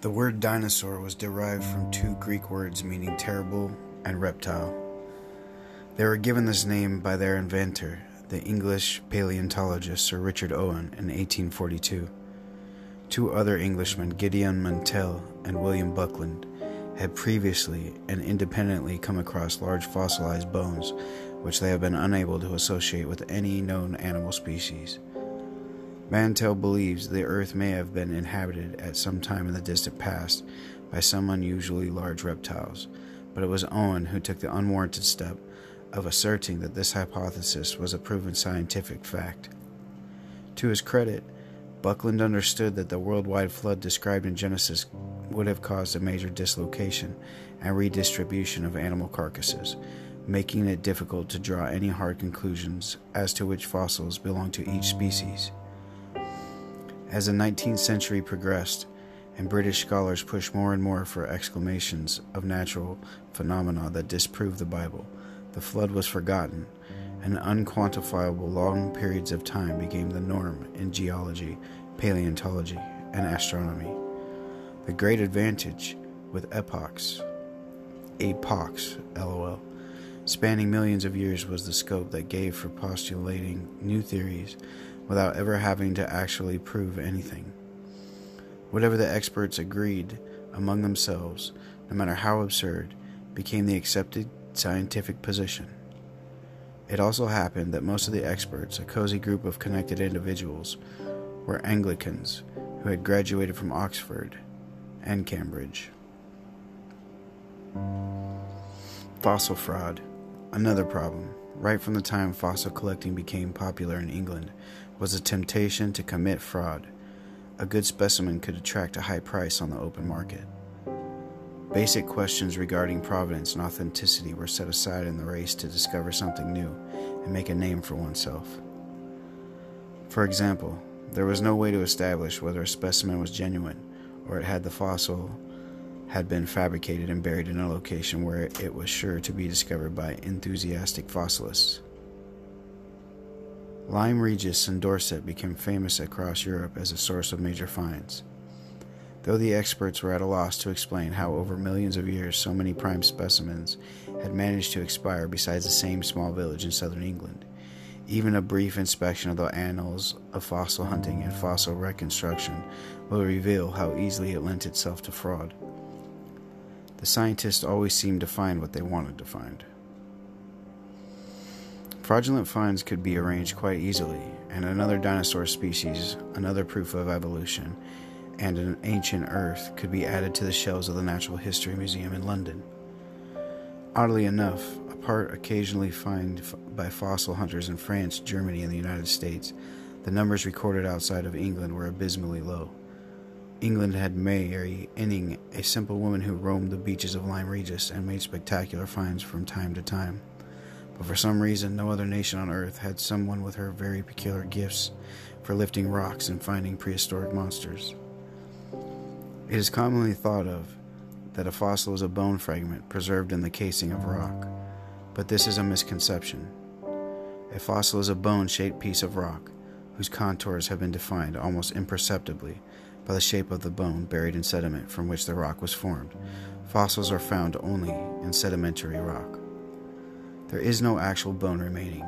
The word dinosaur was derived from two Greek words meaning terrible and reptile. They were given this name by their inventor, the English paleontologist Sir Richard Owen, in 1842. Two other Englishmen, Gideon Mantell and William Buckland, had previously and independently come across large fossilized bones which they have been unable to associate with any known animal species. Mantell believes the Earth may have been inhabited at some time in the distant past by some unusually large reptiles, but it was Owen who took the unwarranted step of asserting that this hypothesis was a proven scientific fact. To his credit, Buckland understood that the worldwide flood described in Genesis would have caused a major dislocation and redistribution of animal carcasses, making it difficult to draw any hard conclusions as to which fossils belong to each species. As the 19th century progressed, and British scholars pushed more and more for explanations of natural phenomena that disproved the Bible, the flood was forgotten, and unquantifiable long periods of time became the norm in geology, paleontology, and astronomy. The great advantage with epochs, epochs, lol, spanning millions of years was the scope that gave for postulating new theories without ever having to actually prove anything. Whatever the experts agreed among themselves, no matter how absurd, became the accepted scientific position. It also happened that most of the experts, a cozy group of connected individuals, were Anglicans who had graduated from Oxford and Cambridge. Fossil fraud, another problem. Right from the time fossil collecting became popular in England, was the temptation to commit fraud. A good specimen could attract a high price on the open market. Basic questions regarding provenance and authenticity were set aside in the race to discover something new and make a name for oneself. For example, there was no way to establish whether a specimen was genuine or it had the fossil had been fabricated and buried in a location where it was sure to be discovered by enthusiastic fossilists. Lyme Regis in Dorset became famous across Europe as a source of major finds. Though the experts were at a loss to explain how over millions of years so many prime specimens had managed to expire besides the same small village in southern England, even a brief inspection of the annals of fossil hunting and fossil reconstruction will reveal how easily it lent itself to fraud. The scientists always seemed to find what they wanted to find. Fraudulent finds could be arranged quite easily, and another dinosaur species, another proof of evolution, and an ancient Earth could be added to the shelves of the Natural History Museum in London. Oddly enough, a part occasionally found by fossil hunters in France, Germany, and the United States, the numbers recorded outside of England were abysmally low. England had Mary Anning, a simple woman who roamed the beaches of Lyme Regis and made spectacular finds from time to time but for some reason, no other nation on Earth had someone with her very peculiar gifts for lifting rocks and finding prehistoric monsters. It is commonly thought of that a fossil is a bone fragment preserved in the casing of rock, but this is a misconception. A fossil is a bone shaped piece of rock whose contours have been defined almost imperceptibly by the shape of the bone buried in sediment from which the rock was formed. Fossils are found only in sedimentary rock. There is no actual bone remaining.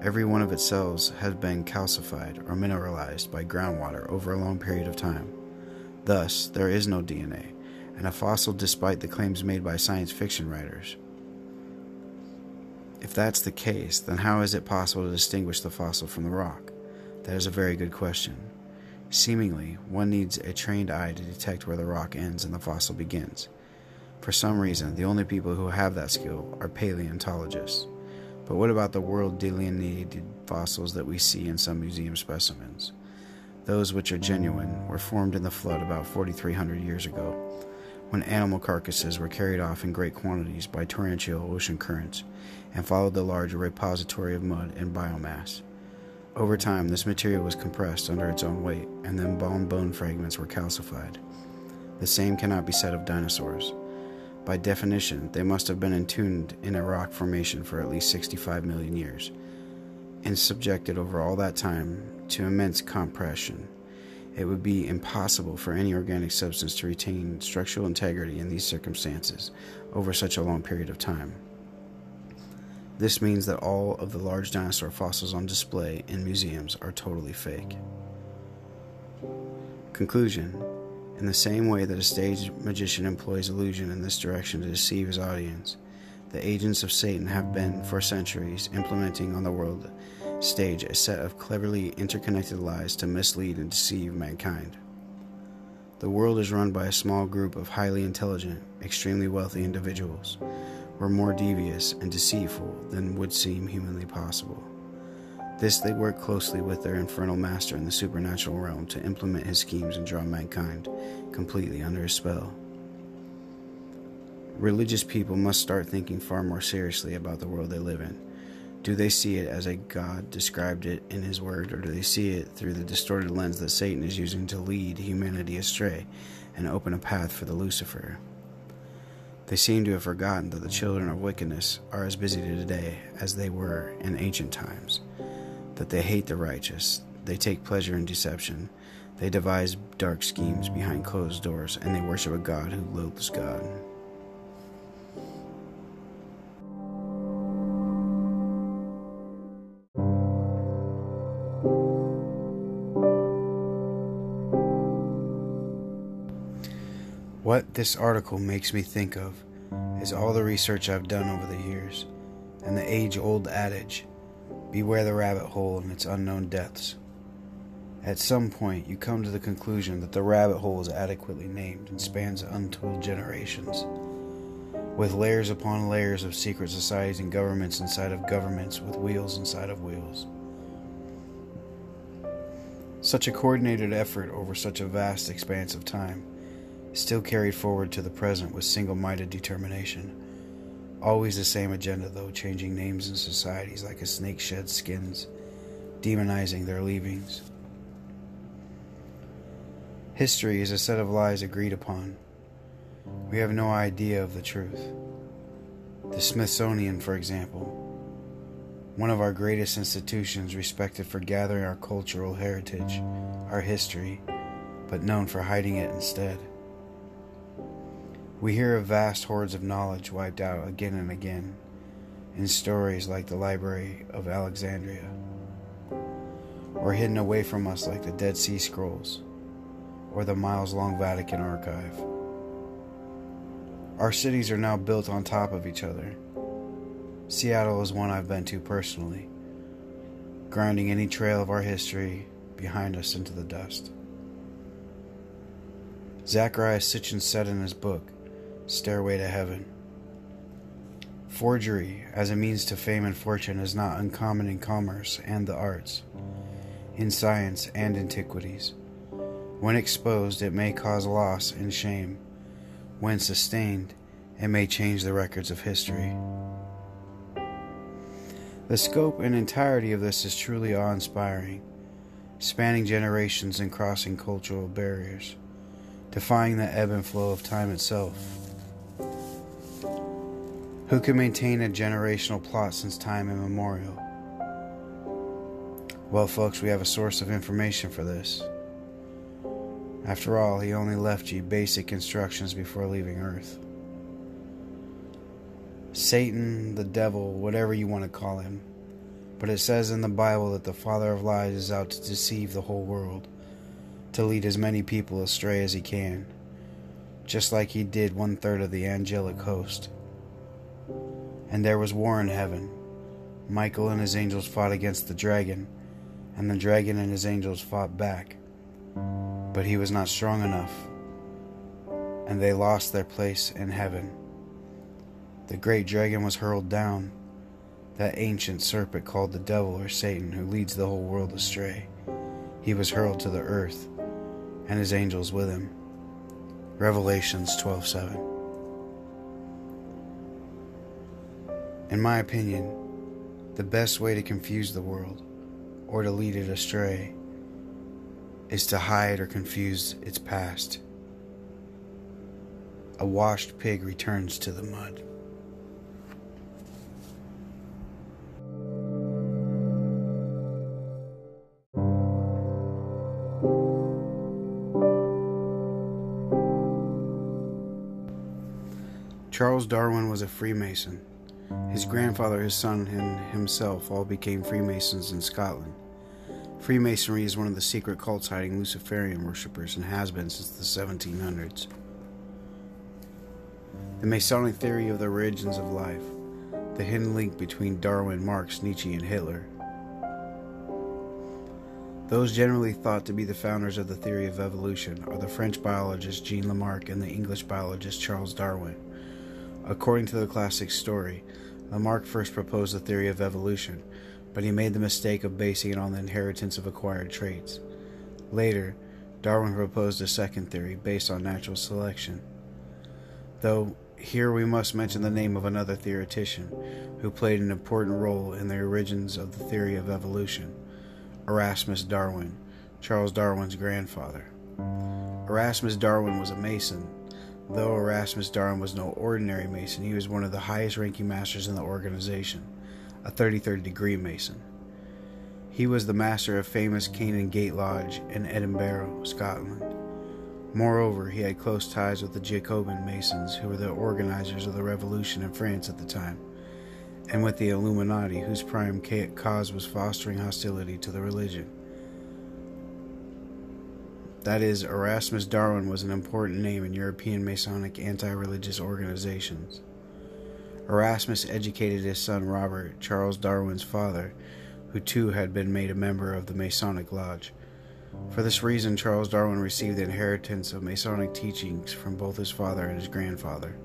Every one of its cells has been calcified or mineralized by groundwater over a long period of time. Thus, there is no DNA, and a fossil despite the claims made by science fiction writers. If that's the case, then how is it possible to distinguish the fossil from the rock? That is a very good question. Seemingly, one needs a trained eye to detect where the rock ends and the fossil begins. For some reason, the only people who have that skill are paleontologists. But what about the world delineated fossils that we see in some museum specimens? Those which are genuine were formed in the flood about 4,300 years ago, when animal carcasses were carried off in great quantities by torrential ocean currents and followed the large repository of mud and biomass. Over time, this material was compressed under its own weight, and then embalmed bone fragments were calcified. The same cannot be said of dinosaurs. By definition, they must have been entombed in a rock formation for at least 65 million years. and subjected over all that time to immense compression. It would be impossible for any organic substance to retain structural integrity in these circumstances over such a long period of time. This means that all of the large dinosaur fossils on display in museums are totally fake. Conclusion In the same way that a stage magician employs illusion in this direction to deceive his audience, the agents of Satan have been, for centuries, implementing on the world stage a set of cleverly interconnected lies to mislead and deceive mankind. The world is run by a small group of highly intelligent, extremely wealthy individuals were more devious and deceitful than would seem humanly possible. This they work closely with their infernal master in the supernatural realm to implement his schemes and draw mankind completely under his spell. Religious people must start thinking far more seriously about the world they live in. Do they see it as a God described it in His Word, or do they see it through the distorted lens that Satan is using to lead humanity astray and open a path for the Lucifer? They seem to have forgotten that the children of wickedness are as busy today as they were in ancient times, that they hate the righteous, they take pleasure in deception, they devise dark schemes behind closed doors, and they worship a God who loathes God. What this article makes me think of is all the research I've done over the years and the age old adage beware the rabbit hole and its unknown depths. At some point, you come to the conclusion that the rabbit hole is adequately named and spans untold generations, with layers upon layers of secret societies and governments inside of governments with wheels inside of wheels. Such a coordinated effort over such a vast expanse of time still carried forward to the present with single minded determination. Always the same agenda, though, changing names and societies like a snake sheds skins, demonizing their leavings. History is a set of lies agreed upon. We have no idea of the truth. The Smithsonian, for example, one of our greatest institutions respected for gathering our cultural heritage, our history, but known for hiding it instead. We hear of vast hordes of knowledge wiped out again and again in stories like the Library of Alexandria, or hidden away from us like the Dead Sea Scrolls or the miles long Vatican Archive. Our cities are now built on top of each other. Seattle is one I've been to personally, grinding any trail of our history behind us into the dust. Zecharia Sitchin said in his book, Stairway to Heaven. Forgery as a means to fame and fortune is not uncommon in commerce and the arts, in science and antiquities. When exposed, it may cause loss and shame. When sustained, it may change the records of history. The scope and entirety of this is truly awe inspiring, spanning generations and crossing cultural barriers, defying the ebb and flow of time itself. Who can maintain a generational plot since time immemorial? Well, folks, we have a source of information for this. After all, he only left you basic instructions before leaving Earth. Satan, the devil, whatever you want to call him. But it says in the Bible that the father of lies is out to deceive the whole world, to lead as many people astray as he can, just like he did one third of the angelic host. And there was war in heaven. Michael and his angels fought against the dragon, and the dragon and his angels fought back. But he was not strong enough, and they lost their place in heaven. The great dragon was hurled down, that ancient serpent called the devil or Satan, who leads the whole world astray. He was hurled to the earth, and his angels with him. Revelations 12:7. In my opinion, the best way to confuse the world or to lead it astray is to hide or confuse its past. A washed pig returns to the mud. Charles Darwin was a Freemason. His grandfather, his son, and himself all became Freemasons in Scotland. Freemasonry is one of the secret cults hiding Luciferian worshippers and has been since the 1700s. The Masonic theory of the origins of life, the hidden link between Darwin, Marx, Nietzsche, and Hitler. Those generally thought to be the founders of the theory of evolution are the French biologist Jean Lamarck and the English biologist Charles Darwin. According to the classic story, Lamarck first proposed the theory of evolution, but he made the mistake of basing it on the inheritance of acquired traits. Later, Darwin proposed a second theory based on natural selection. Though here we must mention the name of another theoretician who played an important role in the origins of the theory of evolution Erasmus Darwin, Charles Darwin's grandfather. Erasmus Darwin was a Mason. Though Erasmus Darwin was no ordinary Mason, he was one of the highest ranking masters in the organization a 33rd degree Mason. He was the master of famous Canongate Lodge in Edinburgh, Scotland. Moreover, he had close ties with the Jacobin Masons, who were the organizers of the revolution in France at the time, and with the Illuminati, whose prime cause was fostering hostility to the religion. That is, Erasmus Darwin was an important name in European Masonic anti religious organizations. Erasmus educated his son Robert, Charles Darwin's father, who too had been made a member of the Masonic Lodge. For this reason, Charles Darwin received the inheritance of Masonic teachings from both his father and his grandfather.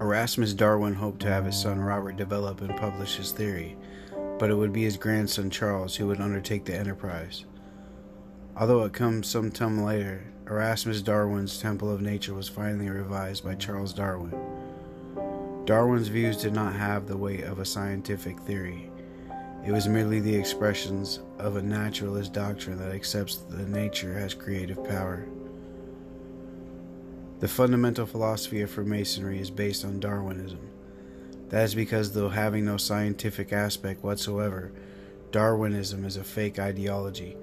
Erasmus Darwin hoped to have his son Robert develop and publish his theory, but it would be his grandson Charles who would undertake the enterprise. Although it comes some time later, Erasmus Darwin's Temple of Nature was finally revised by Charles Darwin. Darwin's views did not have the weight of a scientific theory. It was merely the expressions of a naturalist doctrine that accepts that nature has creative power. The fundamental philosophy of Freemasonry is based on Darwinism. That is because, though having no scientific aspect whatsoever, Darwinism is a fake ideology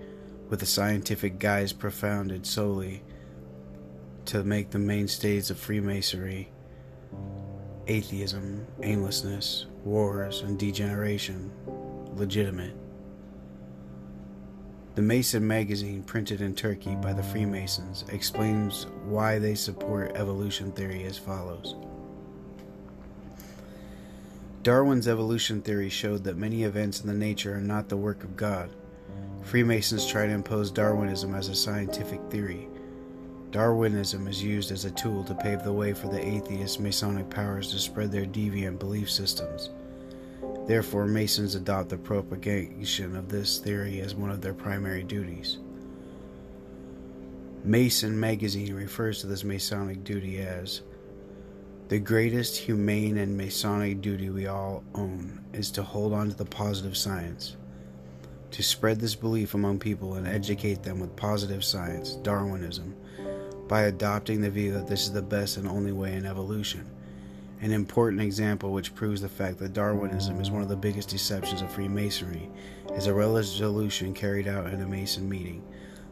with a scientific guise profounded solely to make the mainstays of Freemasonry atheism, aimlessness, wars, and degeneration legitimate. The Mason magazine, printed in Turkey by the Freemasons, explains why they support evolution theory as follows. Darwin's evolution theory showed that many events in the nature are not the work of God, Freemasons try to impose Darwinism as a scientific theory. Darwinism is used as a tool to pave the way for the atheist Masonic powers to spread their deviant belief systems. Therefore, Masons adopt the propagation of this theory as one of their primary duties. Mason magazine refers to this Masonic duty as the greatest humane and Masonic duty we all own is to hold on to the positive science to spread this belief among people and educate them with positive science, Darwinism, by adopting the view that this is the best and only way in evolution. An important example which proves the fact that Darwinism is one of the biggest deceptions of Freemasonry is a resolution carried out in a Mason meeting.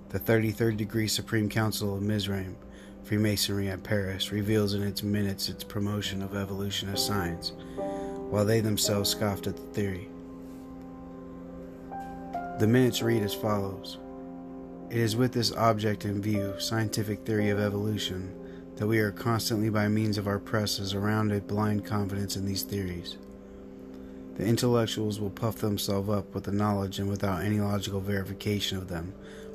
The 33rd degree Supreme Council of Mizraim, Freemasonry at Paris, reveals in its minutes its promotion of evolution as science, while they themselves scoffed at the theory. The minutes read as follows It is with this object in view, scientific theory of evolution, that we are constantly, by means of our presses, around a blind confidence in these theories. The intellectuals will puff themselves up with the knowledge and without any logical verification of them,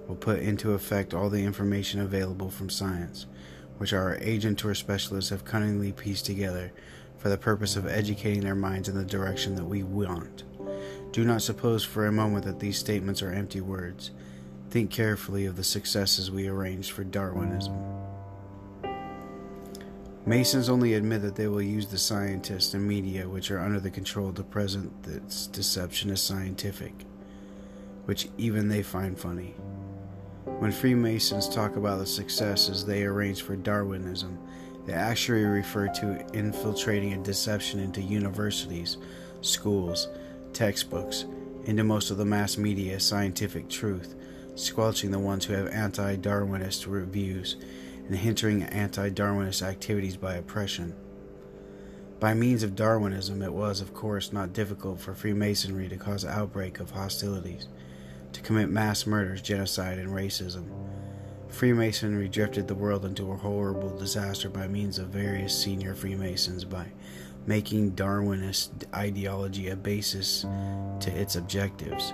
will put into effect all the information available from science, which our agent or specialists have cunningly pieced together for the purpose of educating their minds in the direction that we want. Do not suppose for a moment that these statements are empty words. Think carefully of the successes we arranged for Darwinism. Masons only admit that they will use the scientists and media which are under the control to present this deception as scientific, which even they find funny. When Freemasons talk about the successes they arranged for Darwinism, they actually refer to infiltrating a deception into universities, schools, textbooks, into most of the mass media scientific truth, squelching the ones who have anti Darwinist views and hindering anti Darwinist activities by oppression. By means of Darwinism, it was, of course, not difficult for Freemasonry to cause outbreak of hostilities, to commit mass murders, genocide, and racism. Freemasonry drifted the world into a horrible disaster by means of various senior Freemasons by making Darwinist ideology a basis to its objectives,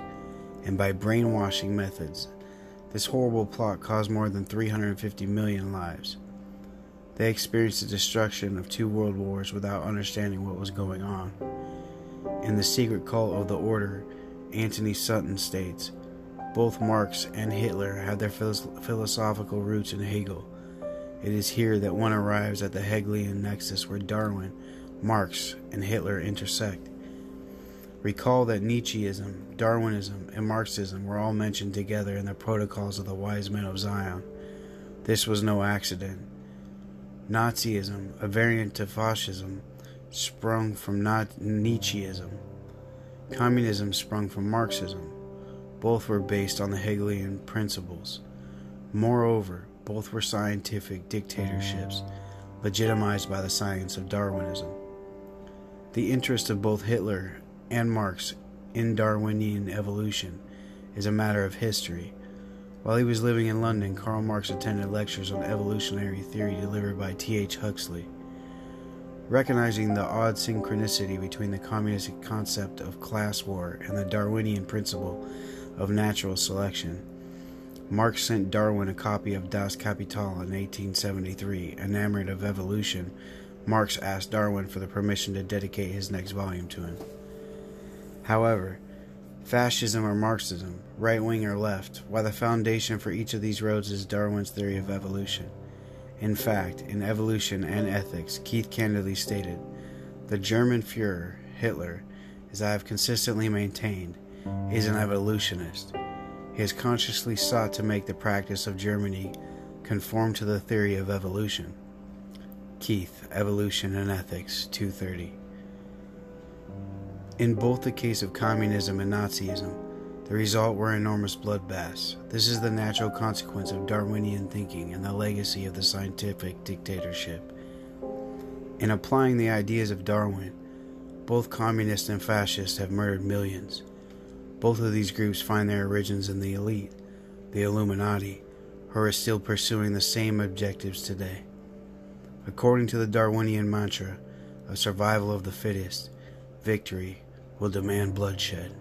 and by brainwashing methods. This horrible plot caused more than 350 million lives. They experienced the destruction of two world wars without understanding what was going on. In the secret cult of the order, Antony Sutton states, both Marx and Hitler had their philosophical roots in Hegel. It is here that one arrives at the Hegelian nexus where Darwin, Marx, and Hitler intersect. Recall that Nietzscheism, Darwinism, and Marxism were all mentioned together in the Protocols of the Wise Men of Zion. This was no accident. Nazism, a variant of fascism, sprung from not Nietzscheism. Communism sprung from Marxism. Both were based on the Hegelian principles. Moreover, both were scientific dictatorships, legitimized by the science of Darwinism. The interest of both Hitler and Marx in Darwinian evolution is a matter of history while he was living in London, Karl Marx attended lectures on evolutionary theory delivered by T.H. Huxley. Recognizing the odd synchronicity between the communist concept of class war and the Darwinian principle of natural selection, Marx sent Darwin a copy of Das Kapital in 1873. Enamored of evolution, Marx asked Darwin for the permission to dedicate his next volume to him. However, fascism or Marxism, right wing or left, why the foundation for each of these roads is Darwin's theory of evolution. In fact, in Evolution and Ethics, Keith candidly stated, The German Fuhrer, Hitler, as I have consistently maintained, is an evolutionist. He has consciously sought to make the practice of Germany conform to the theory of evolution. Keith, Evolution and Ethics, 230. In both the case of communism and Nazism, the result were enormous bloodbaths. This is the natural consequence of Darwinian thinking and the legacy of the scientific dictatorship. In applying the ideas of Darwin, both communists and fascists have murdered millions. Both of these groups find their origins in the elite, the Illuminati, who are still pursuing the same objectives today. According to the Darwinian mantra of survival of the fittest, victory will demand bloodshed.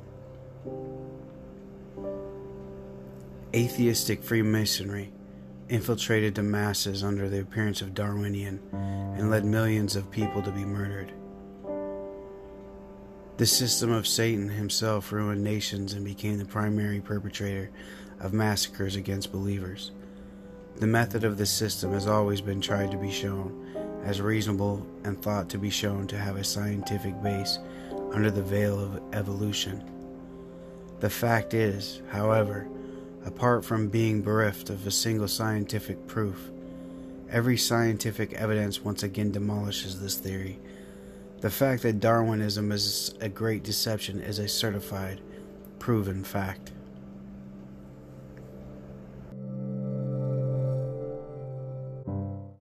Atheistic Freemasonry infiltrated the masses under the appearance of Darwinian and led millions of people to be murdered. The system of Satan himself ruined nations and became the primary perpetrator of massacres against believers. The method of this system has always been tried to be shown as reasonable and thought to be shown to have a scientific base under the veil of evolution. The fact is, however, apart from being bereft of a single scientific proof, every scientific evidence once again demolishes this theory. The fact that Darwinism is a great deception is a certified, proven fact.